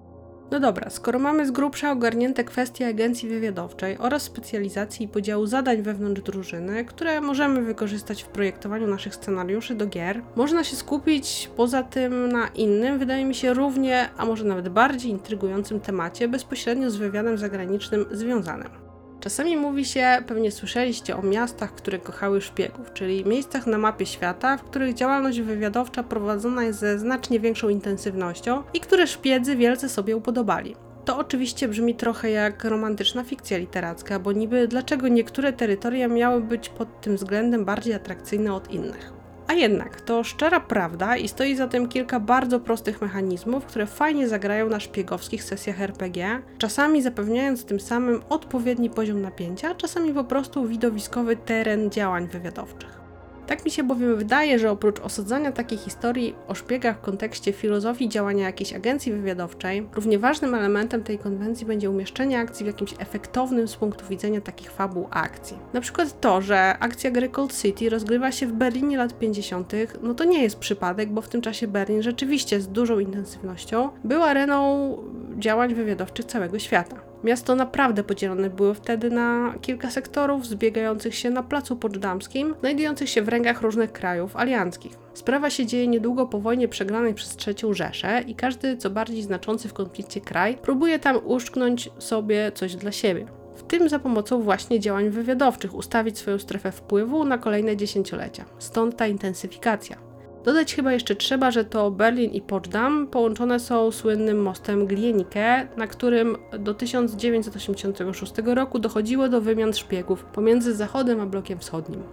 No dobra, skoro mamy z grubsza ogarnięte kwestie agencji wywiadowczej oraz specjalizacji i podziału zadań wewnątrz drużyny, które możemy wykorzystać w projektowaniu naszych scenariuszy do gier, można się skupić poza tym na innym, wydaje mi się równie, a może nawet bardziej intrygującym temacie bezpośrednio z wywiadem zagranicznym związanym. Czasami mówi się, pewnie słyszeliście o miastach, które kochały szpiegów, czyli miejscach na mapie świata, w których działalność wywiadowcza prowadzona jest ze znacznie większą intensywnością i które szpiedzy wielce sobie upodobali. To oczywiście brzmi trochę jak romantyczna fikcja literacka, bo niby dlaczego niektóre terytoria miały być pod tym względem bardziej atrakcyjne od innych. A jednak to szczera prawda i stoi za tym kilka bardzo prostych mechanizmów, które fajnie zagrają na szpiegowskich sesjach RPG, czasami zapewniając tym samym odpowiedni poziom napięcia, czasami po prostu widowiskowy teren działań wywiadowczych. Tak mi się bowiem wydaje, że oprócz osadzania takiej historii o szpiegach w kontekście filozofii działania jakiejś agencji wywiadowczej, równie ważnym elementem tej konwencji będzie umieszczenie akcji w jakimś efektownym z punktu widzenia takich fabuł akcji. Na przykład to, że akcja gry Cold City rozgrywa się w Berlinie lat 50., no to nie jest przypadek, bo w tym czasie Berlin rzeczywiście z dużą intensywnością był areną działań wywiadowczych całego świata. Miasto naprawdę podzielone było wtedy na kilka sektorów zbiegających się na placu poczdamskim, znajdujących się w rękach różnych krajów alianckich. Sprawa się dzieje niedługo po wojnie przegranej przez III Rzeszę i każdy co bardziej znaczący w konflikcie kraj próbuje tam uszczknąć sobie coś dla siebie. W tym za pomocą właśnie działań wywiadowczych ustawić swoją strefę wpływu na kolejne dziesięciolecia. Stąd ta intensyfikacja. Dodać chyba jeszcze trzeba, że to Berlin i Poczdam połączone są słynnym mostem Glienicke, na którym do 1986 roku dochodziło do wymian szpiegów pomiędzy Zachodem a blokiem wschodnim.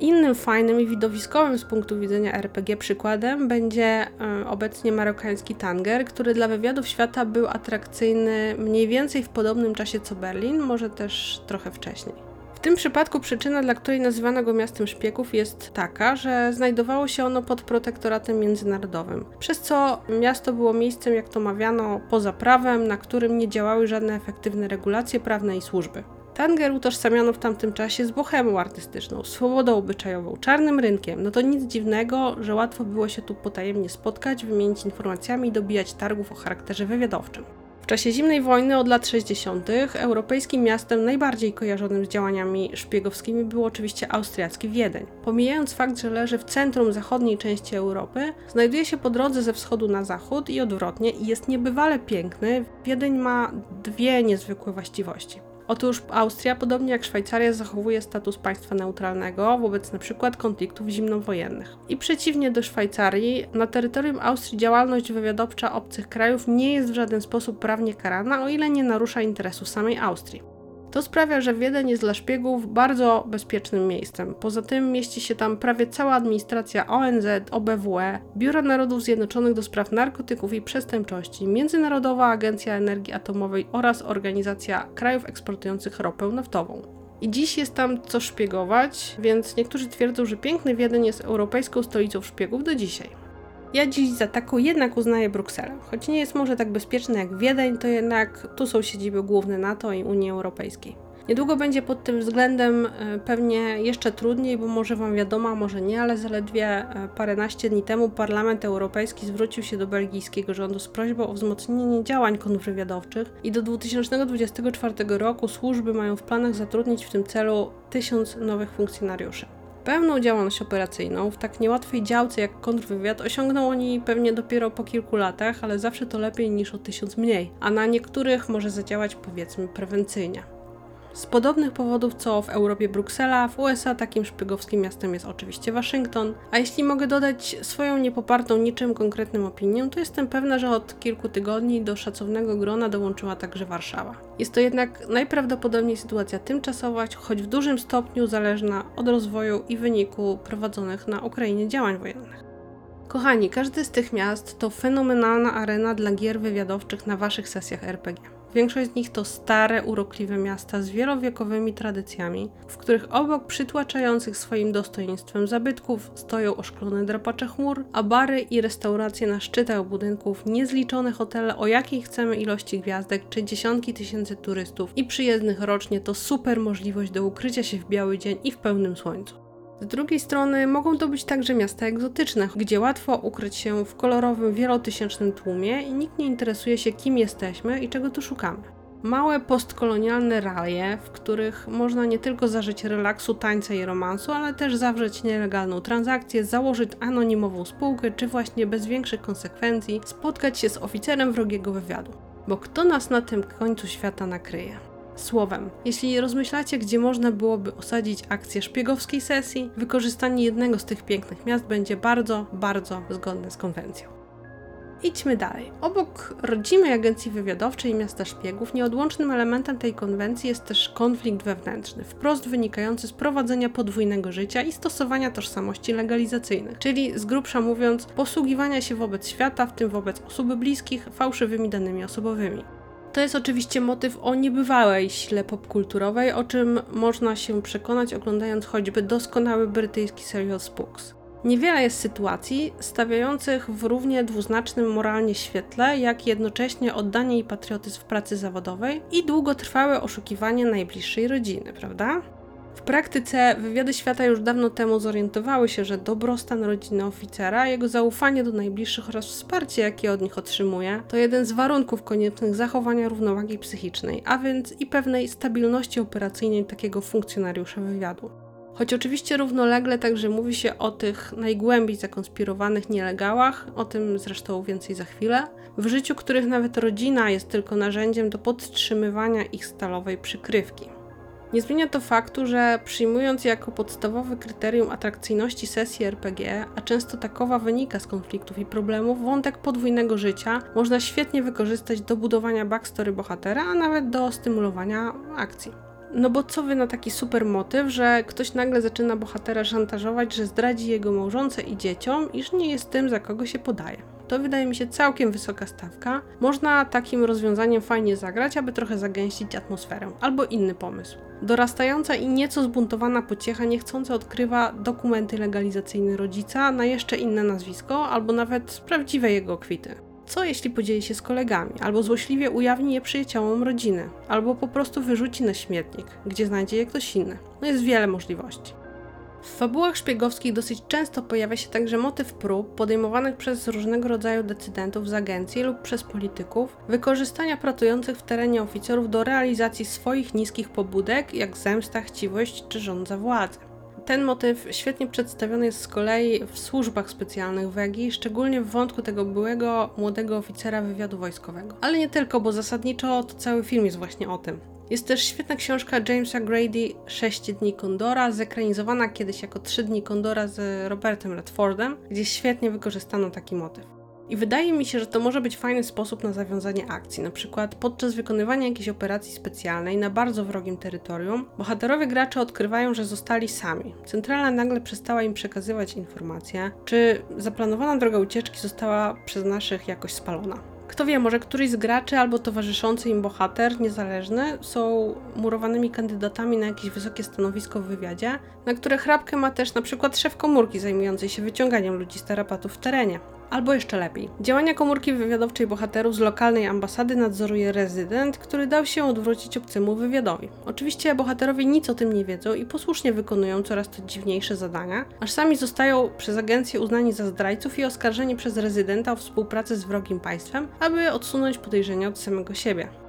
Innym fajnym i widowiskowym z punktu widzenia RPG przykładem będzie e, obecnie marokański Tanger, który dla wywiadów świata był atrakcyjny mniej więcej w podobnym czasie co Berlin, może też trochę wcześniej. Tym przypadku przyczyna, dla której nazywano go miastem szpiegów, jest taka, że znajdowało się ono pod protektoratem międzynarodowym, przez co miasto było miejscem, jak to mawiano, poza prawem, na którym nie działały żadne efektywne regulacje prawne i służby. Tanger utożsamiano w tamtym czasie z bohemą artystyczną, swobodą obyczajową, czarnym rynkiem. No to nic dziwnego, że łatwo było się tu potajemnie spotkać, wymienić informacjami i dobijać targów o charakterze wywiadowczym. W czasie zimnej wojny od lat 60. europejskim miastem najbardziej kojarzonym z działaniami szpiegowskimi był oczywiście austriacki Wiedeń. Pomijając fakt, że leży w centrum zachodniej części Europy, znajduje się po drodze ze wschodu na zachód i odwrotnie i jest niebywale piękny. Wiedeń ma dwie niezwykłe właściwości. Otóż Austria, podobnie jak Szwajcaria, zachowuje status państwa neutralnego wobec np. konfliktów zimnowojennych. I przeciwnie do Szwajcarii, na terytorium Austrii działalność wywiadowcza obcych krajów nie jest w żaden sposób prawnie karana, o ile nie narusza interesów samej Austrii. To sprawia, że Wiedeń jest dla szpiegów bardzo bezpiecznym miejscem. Poza tym mieści się tam prawie cała administracja ONZ, OBWE, Biura Narodów Zjednoczonych do spraw narkotyków i przestępczości, Międzynarodowa Agencja Energii Atomowej oraz Organizacja Krajów Eksportujących Ropę Naftową. I dziś jest tam co szpiegować, więc niektórzy twierdzą, że piękny Wiedeń jest europejską stolicą szpiegów do dzisiaj. Ja dziś za taką jednak uznaję Brukselę. Choć nie jest może tak bezpieczna jak Wiedeń, to jednak tu są siedziby główne NATO i Unii Europejskiej. Niedługo będzie pod tym względem e, pewnie jeszcze trudniej, bo może Wam wiadomo, a może nie, ale zaledwie e, paręnaście dni temu Parlament Europejski zwrócił się do belgijskiego rządu z prośbą o wzmocnienie działań kontrwywiadowczych i do 2024 roku służby mają w planach zatrudnić w tym celu tysiąc nowych funkcjonariuszy. Pełną działalność operacyjną w tak niełatwej działce jak kontrwywiad osiągną oni pewnie dopiero po kilku latach, ale zawsze to lepiej niż o tysiąc mniej, a na niektórych może zadziałać powiedzmy prewencyjnie. Z podobnych powodów co w Europie Bruksela, w USA takim szpiegowskim miastem jest oczywiście Waszyngton, a jeśli mogę dodać swoją niepopartą niczym konkretnym opinię, to jestem pewna, że od kilku tygodni do szacownego grona dołączyła także Warszawa. Jest to jednak najprawdopodobniej sytuacja tymczasowa, choć w dużym stopniu zależna od rozwoju i wyniku prowadzonych na Ukrainie działań wojennych. Kochani, każdy z tych miast to fenomenalna arena dla gier wywiadowczych na waszych sesjach RPG. Większość z nich to stare, urokliwe miasta z wielowiekowymi tradycjami, w których obok przytłaczających swoim dostojeństwem zabytków stoją oszklone drapacze chmur, a bary i restauracje na szczytach budynków, niezliczone hotele o jakiej chcemy ilości gwiazdek, czy dziesiątki tysięcy turystów i przyjezdnych rocznie to super możliwość do ukrycia się w biały dzień i w pełnym słońcu. Z drugiej strony mogą to być także miasta egzotyczne, gdzie łatwo ukryć się w kolorowym, wielotysięcznym tłumie i nikt nie interesuje się, kim jesteśmy i czego tu szukamy. Małe postkolonialne ralie, w których można nie tylko zażyć relaksu, tańca i romansu, ale też zawrzeć nielegalną transakcję, założyć anonimową spółkę, czy właśnie bez większych konsekwencji spotkać się z oficerem wrogiego wywiadu. Bo kto nas na tym końcu świata nakryje? Słowem, jeśli rozmyślacie, gdzie można byłoby osadzić akcję szpiegowskiej sesji, wykorzystanie jednego z tych pięknych miast będzie bardzo, bardzo zgodne z konwencją. Idźmy dalej. Obok rodzimej agencji wywiadowczej i miasta szpiegów, nieodłącznym elementem tej konwencji jest też konflikt wewnętrzny, wprost wynikający z prowadzenia podwójnego życia i stosowania tożsamości legalizacyjnych, czyli z grubsza mówiąc, posługiwania się wobec świata, w tym wobec osób bliskich, fałszywymi danymi osobowymi. To jest oczywiście motyw o niebywałej sile popkulturowej, o czym można się przekonać oglądając choćby doskonały brytyjski serial Spooks. Niewiele jest sytuacji stawiających w równie dwuznacznym moralnie świetle, jak jednocześnie oddanie i patriotyzm w pracy zawodowej i długotrwałe oszukiwanie najbliższej rodziny, prawda? W praktyce wywiady świata już dawno temu zorientowały się, że dobrostan rodziny oficera, jego zaufanie do najbliższych oraz wsparcie, jakie od nich otrzymuje, to jeden z warunków koniecznych zachowania równowagi psychicznej, a więc i pewnej stabilności operacyjnej takiego funkcjonariusza wywiadu. Choć oczywiście równolegle także mówi się o tych najgłębiej zakonspirowanych nielegałach, o tym zresztą więcej za chwilę, w życiu których nawet rodzina jest tylko narzędziem do podtrzymywania ich stalowej przykrywki. Nie zmienia to faktu, że przyjmując jako podstawowe kryterium atrakcyjności sesji RPG, a często takowa wynika z konfliktów i problemów, wątek podwójnego życia można świetnie wykorzystać do budowania backstory bohatera, a nawet do stymulowania akcji. No bo co wy na taki super motyw, że ktoś nagle zaczyna bohatera szantażować, że zdradzi jego małżonce i dzieciom, iż nie jest tym, za kogo się podaje. To wydaje mi się całkiem wysoka stawka. Można takim rozwiązaniem fajnie zagrać, aby trochę zagęścić atmosferę. Albo inny pomysł. Dorastająca i nieco zbuntowana pociecha niechcąca odkrywa dokumenty legalizacyjne rodzica na jeszcze inne nazwisko, albo nawet prawdziwe jego kwity. Co jeśli podzieli się z kolegami, albo złośliwie ujawni je przyjaciołom rodziny, albo po prostu wyrzuci na śmietnik, gdzie znajdzie je ktoś inny? No jest wiele możliwości. W fabułach szpiegowskich dosyć często pojawia się także motyw prób podejmowanych przez różnego rodzaju decydentów z agencji lub przez polityków wykorzystania pracujących w terenie oficerów do realizacji swoich niskich pobudek, jak zemsta, chciwość czy rządza władzy. Ten motyw świetnie przedstawiony jest z kolei w służbach specjalnych Wegi, szczególnie w wątku tego byłego młodego oficera wywiadu wojskowego. Ale nie tylko, bo zasadniczo to cały film jest właśnie o tym. Jest też świetna książka Jamesa Grady 6 dni Kondora, zekranizowana kiedyś jako 3 dni Kondora z Robertem Redfordem, gdzie świetnie wykorzystano taki motyw. I wydaje mi się, że to może być fajny sposób na zawiązanie akcji, na przykład podczas wykonywania jakiejś operacji specjalnej na bardzo wrogim terytorium, bohaterowie gracze odkrywają, że zostali sami. Centrala nagle przestała im przekazywać informacje, czy zaplanowana droga ucieczki została przez naszych jakoś spalona. Kto wie, może któryś z graczy albo towarzyszący im bohater niezależny są murowanymi kandydatami na jakieś wysokie stanowisko w wywiadzie, na które chrapkę ma też na przykład szef komórki zajmującej się wyciąganiem ludzi z tarapatów w terenie. Albo jeszcze lepiej. Działania komórki wywiadowczej bohaterów z lokalnej ambasady nadzoruje rezydent, który dał się odwrócić obcemu wywiadowi. Oczywiście bohaterowie nic o tym nie wiedzą i posłusznie wykonują coraz to dziwniejsze zadania, aż sami zostają przez agencję uznani za zdrajców i oskarżeni przez rezydenta o współpracę z wrogim państwem, aby odsunąć podejrzenia od samego siebie.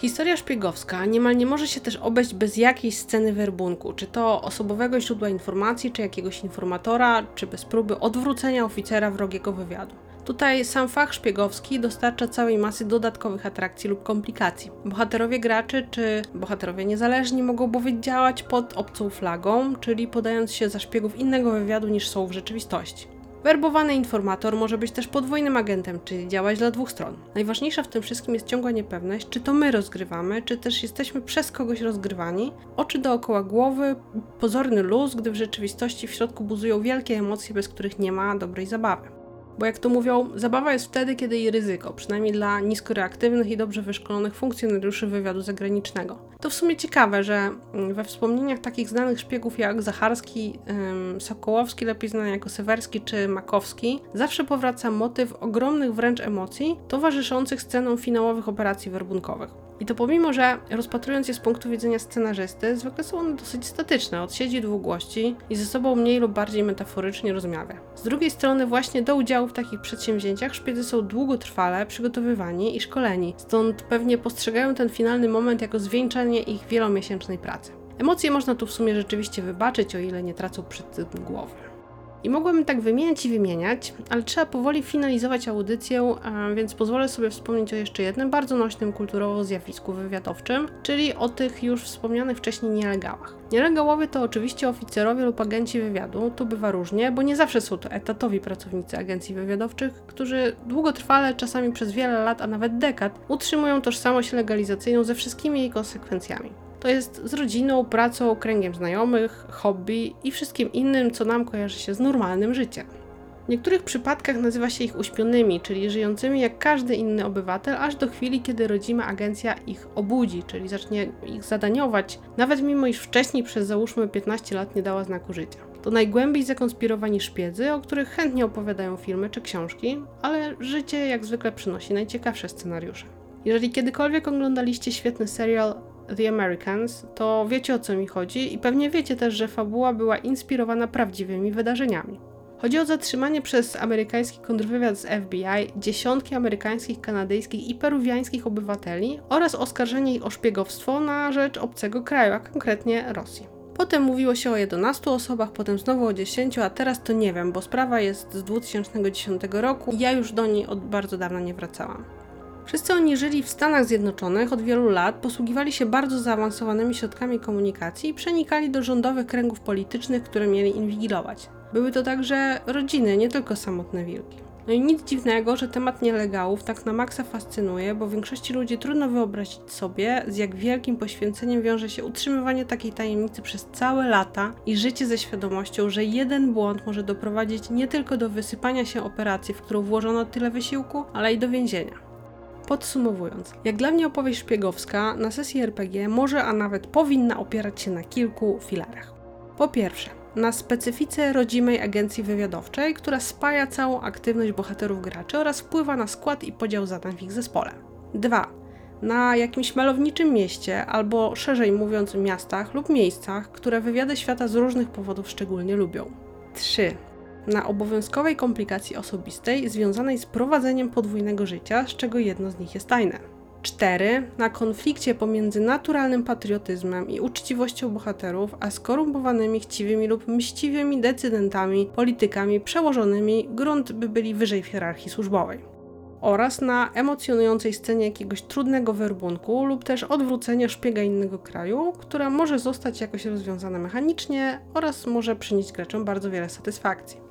Historia szpiegowska niemal nie może się też obejść bez jakiejś sceny werbunku, czy to osobowego źródła informacji, czy jakiegoś informatora, czy bez próby odwrócenia oficera wrogiego wywiadu. Tutaj sam fach szpiegowski dostarcza całej masy dodatkowych atrakcji lub komplikacji. Bohaterowie graczy czy bohaterowie niezależni mogą bowiem działać pod obcą flagą, czyli podając się za szpiegów innego wywiadu niż są w rzeczywistości. Werbowany informator może być też podwójnym agentem, czyli działać dla dwóch stron. Najważniejsza w tym wszystkim jest ciągła niepewność, czy to my rozgrywamy, czy też jesteśmy przez kogoś rozgrywani. Oczy dookoła głowy, pozorny luz, gdy w rzeczywistości w środku buzują wielkie emocje, bez których nie ma dobrej zabawy. Bo jak to mówią, zabawa jest wtedy, kiedy i ryzyko, przynajmniej dla niskoreaktywnych i dobrze wyszkolonych funkcjonariuszy wywiadu zagranicznego. To w sumie ciekawe, że mm, we wspomnieniach takich znanych szpiegów jak Zacharski, Sokołowski, lepiej znany jako Sewerski czy Makowski, zawsze powraca motyw ogromnych wręcz emocji towarzyszących scenom finałowych operacji werbunkowych. I to pomimo, że rozpatrując je z punktu widzenia scenarzysty, zwykle są one dosyć statyczne, od siedzi dwugłości i ze sobą mniej lub bardziej metaforycznie rozmawia. Z drugiej strony właśnie do udziału w takich przedsięwzięciach szpiedzy są długotrwale przygotowywani i szkoleni, stąd pewnie postrzegają ten finalny moment jako zwieńczenie ich wielomiesięcznej pracy. Emocje można tu w sumie rzeczywiście wybaczyć, o ile nie tracą przed tym głowy. I mogłabym tak wymieniać i wymieniać, ale trzeba powoli finalizować audycję, więc pozwolę sobie wspomnieć o jeszcze jednym bardzo nośnym kulturowo zjawisku wywiadowczym, czyli o tych już wspomnianych wcześniej nielegałach. Nielegałowie to oczywiście oficerowie lub agenci wywiadu, tu bywa różnie, bo nie zawsze są to etatowi pracownicy agencji wywiadowczych, którzy długotrwale, czasami przez wiele lat, a nawet dekad, utrzymują tożsamość legalizacyjną ze wszystkimi jej konsekwencjami. To jest z rodziną, pracą, kręgiem znajomych, hobby i wszystkim innym, co nam kojarzy się z normalnym życiem. W niektórych przypadkach nazywa się ich uśpionymi, czyli żyjącymi jak każdy inny obywatel, aż do chwili, kiedy rodzima agencja ich obudzi, czyli zacznie ich zadaniować, nawet mimo iż wcześniej przez załóżmy 15 lat nie dała znaku życia. To najgłębiej zakonspirowani szpiedzy, o których chętnie opowiadają filmy czy książki, ale życie jak zwykle przynosi najciekawsze scenariusze. Jeżeli kiedykolwiek oglądaliście świetny serial The Americans, to wiecie o co mi chodzi i pewnie wiecie też, że fabuła była inspirowana prawdziwymi wydarzeniami. Chodzi o zatrzymanie przez amerykański kontrwywiad z FBI dziesiątki amerykańskich, kanadyjskich i peruwiańskich obywateli oraz oskarżenie ich o szpiegowstwo na rzecz obcego kraju, a konkretnie Rosji. Potem mówiło się o 11 osobach, potem znowu o 10, a teraz to nie wiem, bo sprawa jest z 2010 roku i ja już do niej od bardzo dawna nie wracałam. Wszyscy oni żyli w Stanach Zjednoczonych od wielu lat, posługiwali się bardzo zaawansowanymi środkami komunikacji i przenikali do rządowych kręgów politycznych, które mieli inwigilować. Były to także rodziny, nie tylko samotne wilki. No i nic dziwnego, że temat nielegałów tak na maksa fascynuje, bo większości ludzi trudno wyobrazić sobie, z jak wielkim poświęceniem wiąże się utrzymywanie takiej tajemnicy przez całe lata i życie ze świadomością, że jeden błąd może doprowadzić nie tylko do wysypania się operacji, w którą włożono tyle wysiłku, ale i do więzienia. Podsumowując, jak dla mnie opowieść szpiegowska na sesji RPG może, a nawet powinna opierać się na kilku filarach. Po pierwsze, na specyfice rodzimej agencji wywiadowczej, która spaja całą aktywność bohaterów graczy oraz wpływa na skład i podział zadań w ich zespole. 2. Na jakimś malowniczym mieście, albo szerzej mówiąc miastach lub miejscach, które wywiady świata z różnych powodów szczególnie lubią. 3. Na obowiązkowej komplikacji osobistej związanej z prowadzeniem podwójnego życia, z czego jedno z nich jest tajne. 4. Na konflikcie pomiędzy naturalnym patriotyzmem i uczciwością bohaterów, a skorumpowanymi, chciwymi lub mściwymi decydentami, politykami przełożonymi, grunt by byli wyżej w hierarchii służbowej. Oraz na emocjonującej scenie jakiegoś trudnego werbunku lub też odwrócenia szpiega innego kraju, która może zostać jakoś rozwiązana mechanicznie oraz może przynieść graczom bardzo wiele satysfakcji.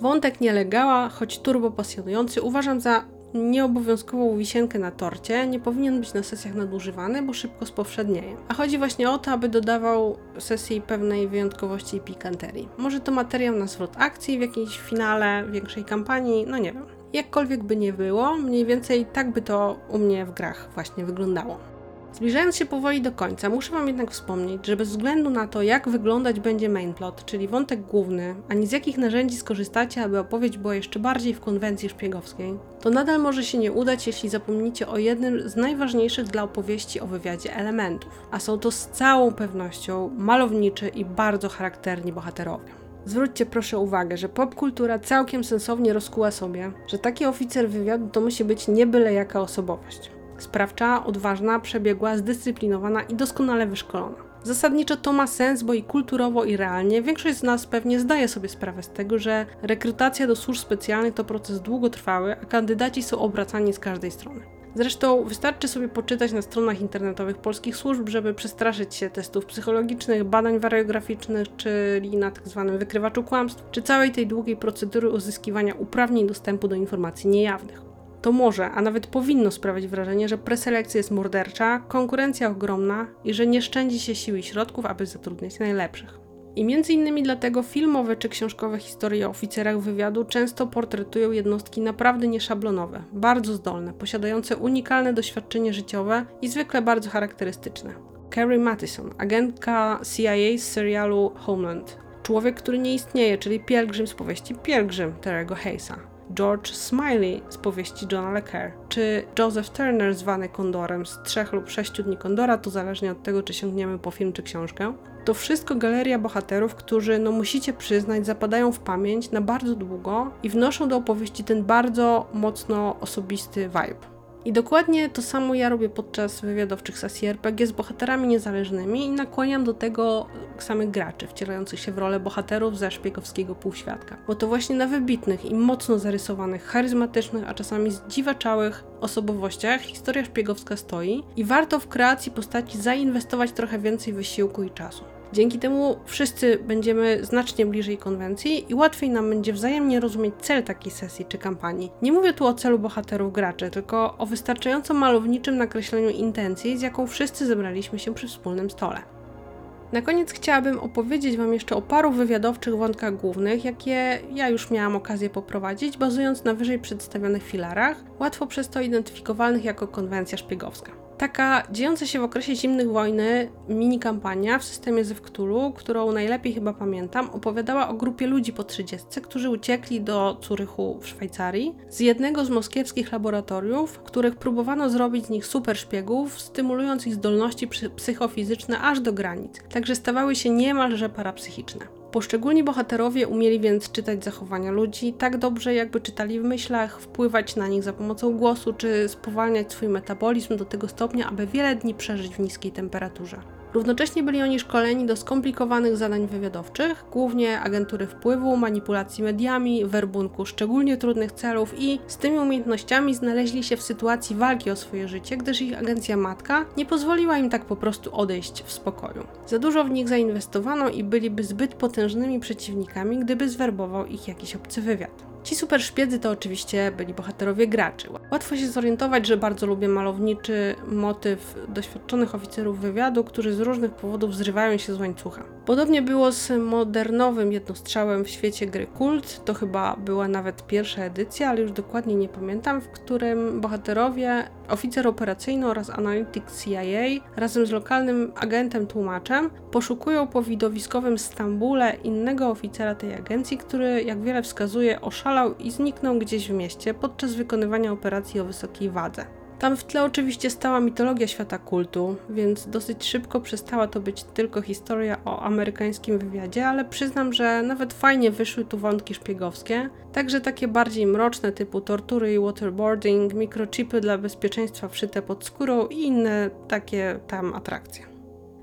Wątek nielegała, choć turbo pasjonujący, uważam za nieobowiązkową wisienkę na torcie, nie powinien być na sesjach nadużywany, bo szybko spowszednieje. A chodzi właśnie o to, aby dodawał sesji pewnej wyjątkowości i pikanterii. Może to materiał na zwrot akcji w jakiejś finale większej kampanii, no nie wiem. Jakkolwiek by nie było, mniej więcej tak by to u mnie w grach właśnie wyglądało. Zbliżając się powoli do końca, muszę Wam jednak wspomnieć, że bez względu na to, jak wyglądać będzie mainplot, czyli wątek główny, ani z jakich narzędzi skorzystacie, aby opowieść była jeszcze bardziej w konwencji szpiegowskiej, to nadal może się nie udać, jeśli zapomnicie o jednym z najważniejszych dla opowieści o wywiadzie elementów, a są to z całą pewnością malowniczy i bardzo charakterni bohaterowie. Zwróćcie proszę uwagę, że popkultura całkiem sensownie rozkuła sobie, że taki oficer wywiadu to musi być nie byle jaka osobowość. Sprawcza, odważna, przebiegła, zdyscyplinowana i doskonale wyszkolona. Zasadniczo to ma sens, bo i kulturowo, i realnie większość z nas pewnie zdaje sobie sprawę z tego, że rekrutacja do służb specjalnych to proces długotrwały, a kandydaci są obracani z każdej strony. Zresztą wystarczy sobie poczytać na stronach internetowych polskich służb, żeby przestraszyć się testów psychologicznych, badań wariograficznych, czyli na tzw. Tak wykrywaczu kłamstw, czy całej tej długiej procedury uzyskiwania uprawnień dostępu do informacji niejawnych to może, a nawet powinno sprawiać wrażenie, że preselekcja jest mordercza, konkurencja ogromna i że nie szczędzi się sił i środków, aby zatrudniać najlepszych. I między innymi dlatego filmowe czy książkowe historie o oficerach wywiadu często portretują jednostki naprawdę nieszablonowe, bardzo zdolne, posiadające unikalne doświadczenie życiowe i zwykle bardzo charakterystyczne. Carrie Mathison, agentka CIA z serialu Homeland. Człowiek, który nie istnieje, czyli pielgrzym z powieści Pielgrzym Terego Hayesa. George Smiley z powieści Johna Le czy Joseph Turner zwany Kondorem z trzech lub sześciu dni Kondora, to zależnie od tego, czy sięgniemy po film czy książkę. To wszystko galeria bohaterów, którzy, no musicie przyznać, zapadają w pamięć na bardzo długo i wnoszą do opowieści ten bardzo mocno osobisty vibe. I dokładnie to samo ja robię podczas wywiadowczych sesji RPG z bohaterami niezależnymi i nakłaniam do tego samych graczy, wcielających się w rolę bohaterów ze szpiegowskiego półświadka. Bo to właśnie na wybitnych i mocno zarysowanych, charyzmatycznych, a czasami zdziwaczałych osobowościach historia szpiegowska stoi i warto w kreacji postaci zainwestować trochę więcej wysiłku i czasu. Dzięki temu wszyscy będziemy znacznie bliżej konwencji i łatwiej nam będzie wzajemnie rozumieć cel takiej sesji czy kampanii. Nie mówię tu o celu bohaterów graczy, tylko o wystarczająco malowniczym nakreśleniu intencji, z jaką wszyscy zebraliśmy się przy wspólnym stole. Na koniec chciałabym opowiedzieć Wam jeszcze o paru wywiadowczych wątkach głównych, jakie ja już miałam okazję poprowadzić, bazując na wyżej przedstawionych filarach, łatwo przez to identyfikowalnych jako konwencja szpiegowska. Taka dziejąca się w okresie zimnych wojny mini kampania w systemie Zewktulu, którą najlepiej chyba pamiętam, opowiadała o grupie ludzi po 30, którzy uciekli do Curychu w Szwajcarii z jednego z moskiewskich laboratoriów, których próbowano zrobić z nich super szpiegów, stymulując ich zdolności psychofizyczne aż do granic, także stawały się niemalże parapsychiczne. Poszczególni bohaterowie umieli więc czytać zachowania ludzi tak dobrze, jakby czytali w myślach, wpływać na nich za pomocą głosu, czy spowalniać swój metabolizm do tego stopnia, aby wiele dni przeżyć w niskiej temperaturze. Równocześnie byli oni szkoleni do skomplikowanych zadań wywiadowczych, głównie agentury wpływu, manipulacji mediami, werbunku szczególnie trudnych celów i z tymi umiejętnościami znaleźli się w sytuacji walki o swoje życie, gdyż ich agencja matka nie pozwoliła im tak po prostu odejść w spokoju. Za dużo w nich zainwestowano i byliby zbyt potężnymi przeciwnikami, gdyby zwerbował ich jakiś obcy wywiad. Ci super szpiedzy to oczywiście byli bohaterowie graczy. Łatwo się zorientować, że bardzo lubię malowniczy motyw doświadczonych oficerów wywiadu, którzy z różnych powodów zrywają się z łańcucha. Podobnie było z modernowym jednostrzałem w świecie gry Kult, to chyba była nawet pierwsza edycja, ale już dokładnie nie pamiętam, w którym bohaterowie, oficer operacyjny oraz analityk CIA razem z lokalnym agentem tłumaczem poszukują po widowiskowym Stambule innego oficera tej agencji, który jak wiele wskazuje oszalał i zniknął gdzieś w mieście podczas wykonywania operacji o wysokiej wadze. Tam w tle oczywiście stała mitologia świata kultu, więc dosyć szybko przestała to być tylko historia o amerykańskim wywiadzie, ale przyznam, że nawet fajnie wyszły tu wątki szpiegowskie, także takie bardziej mroczne typu tortury i waterboarding, mikrochipy dla bezpieczeństwa wszyte pod skórą i inne takie tam atrakcje.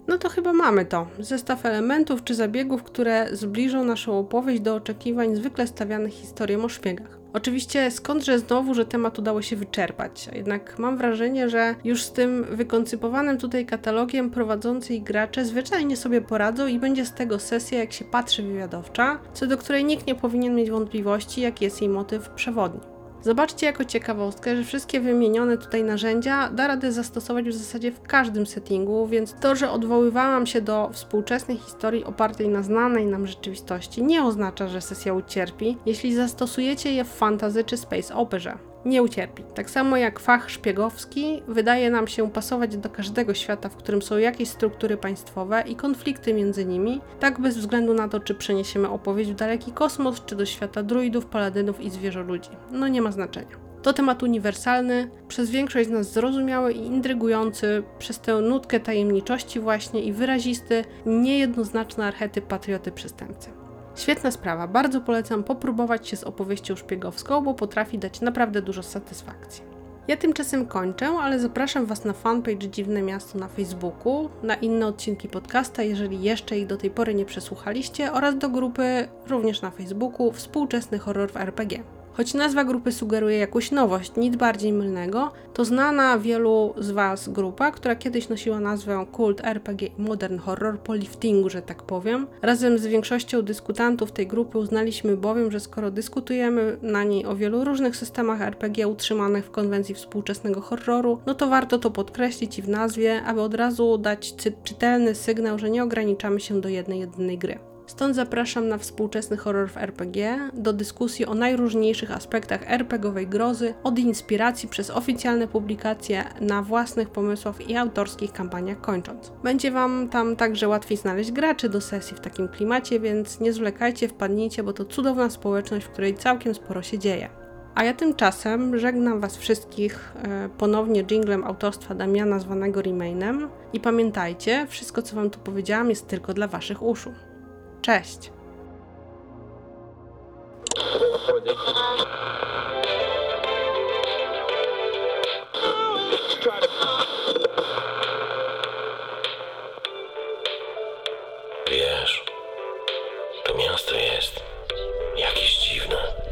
No to chyba mamy to. Zestaw elementów czy zabiegów, które zbliżą naszą opowieść do oczekiwań zwykle stawianych historią o szpiegach. Oczywiście skądże znowu, że temat udało się wyczerpać, jednak mam wrażenie, że już z tym wykoncypowanym tutaj katalogiem prowadzący i gracze zwyczajnie sobie poradzą i będzie z tego sesja, jak się patrzy wywiadowcza, co do której nikt nie powinien mieć wątpliwości, jaki jest jej motyw przewodni. Zobaczcie jako ciekawostkę, że wszystkie wymienione tutaj narzędzia da radę zastosować w zasadzie w każdym settingu, więc to, że odwoływałam się do współczesnej historii opartej na znanej nam rzeczywistości, nie oznacza, że sesja ucierpi, jeśli zastosujecie je w fantasy czy space operze nie ucierpi. Tak samo jak fach szpiegowski wydaje nam się pasować do każdego świata, w którym są jakieś struktury państwowe i konflikty między nimi, tak bez względu na to, czy przeniesiemy opowieść w daleki kosmos, czy do świata druidów, paladynów i zwierzoludzi. No nie ma znaczenia. To temat uniwersalny, przez większość z nas zrozumiały i intrygujący, przez tę nutkę tajemniczości właśnie i wyrazisty, niejednoznaczny archetyp patrioty przestępcy. Świetna sprawa, bardzo polecam popróbować się z opowieścią szpiegowską, bo potrafi dać naprawdę dużo satysfakcji. Ja tymczasem kończę, ale zapraszam Was na fanpage Dziwne Miasto na Facebooku, na inne odcinki podcasta, jeżeli jeszcze ich do tej pory nie przesłuchaliście, oraz do grupy również na Facebooku Współczesny Horror w RPG. Choć nazwa grupy sugeruje jakąś nowość, nic bardziej mylnego, to znana wielu z Was grupa, która kiedyś nosiła nazwę Kult RPG i Modern Horror po liftingu, że tak powiem. Razem z większością dyskutantów tej grupy uznaliśmy bowiem, że skoro dyskutujemy na niej o wielu różnych systemach RPG utrzymanych w konwencji współczesnego horroru, no to warto to podkreślić i w nazwie, aby od razu dać czytelny sygnał, że nie ograniczamy się do jednej jedynej gry. Stąd zapraszam na współczesny horror w RPG, do dyskusji o najróżniejszych aspektach RPGowej grozy, od inspiracji przez oficjalne publikacje na własnych pomysłach i autorskich kampaniach kończąc. Będzie Wam tam także łatwiej znaleźć graczy do sesji w takim klimacie, więc nie zwlekajcie, wpadnijcie, bo to cudowna społeczność, w której całkiem sporo się dzieje. A ja tymczasem żegnam Was wszystkich e, ponownie jinglem autorstwa Damiana zwanego Remainem i pamiętajcie, wszystko co Wam tu powiedziałam jest tylko dla Waszych uszu. Cześć! Wiesz, to miasto jest jakieś dziwne.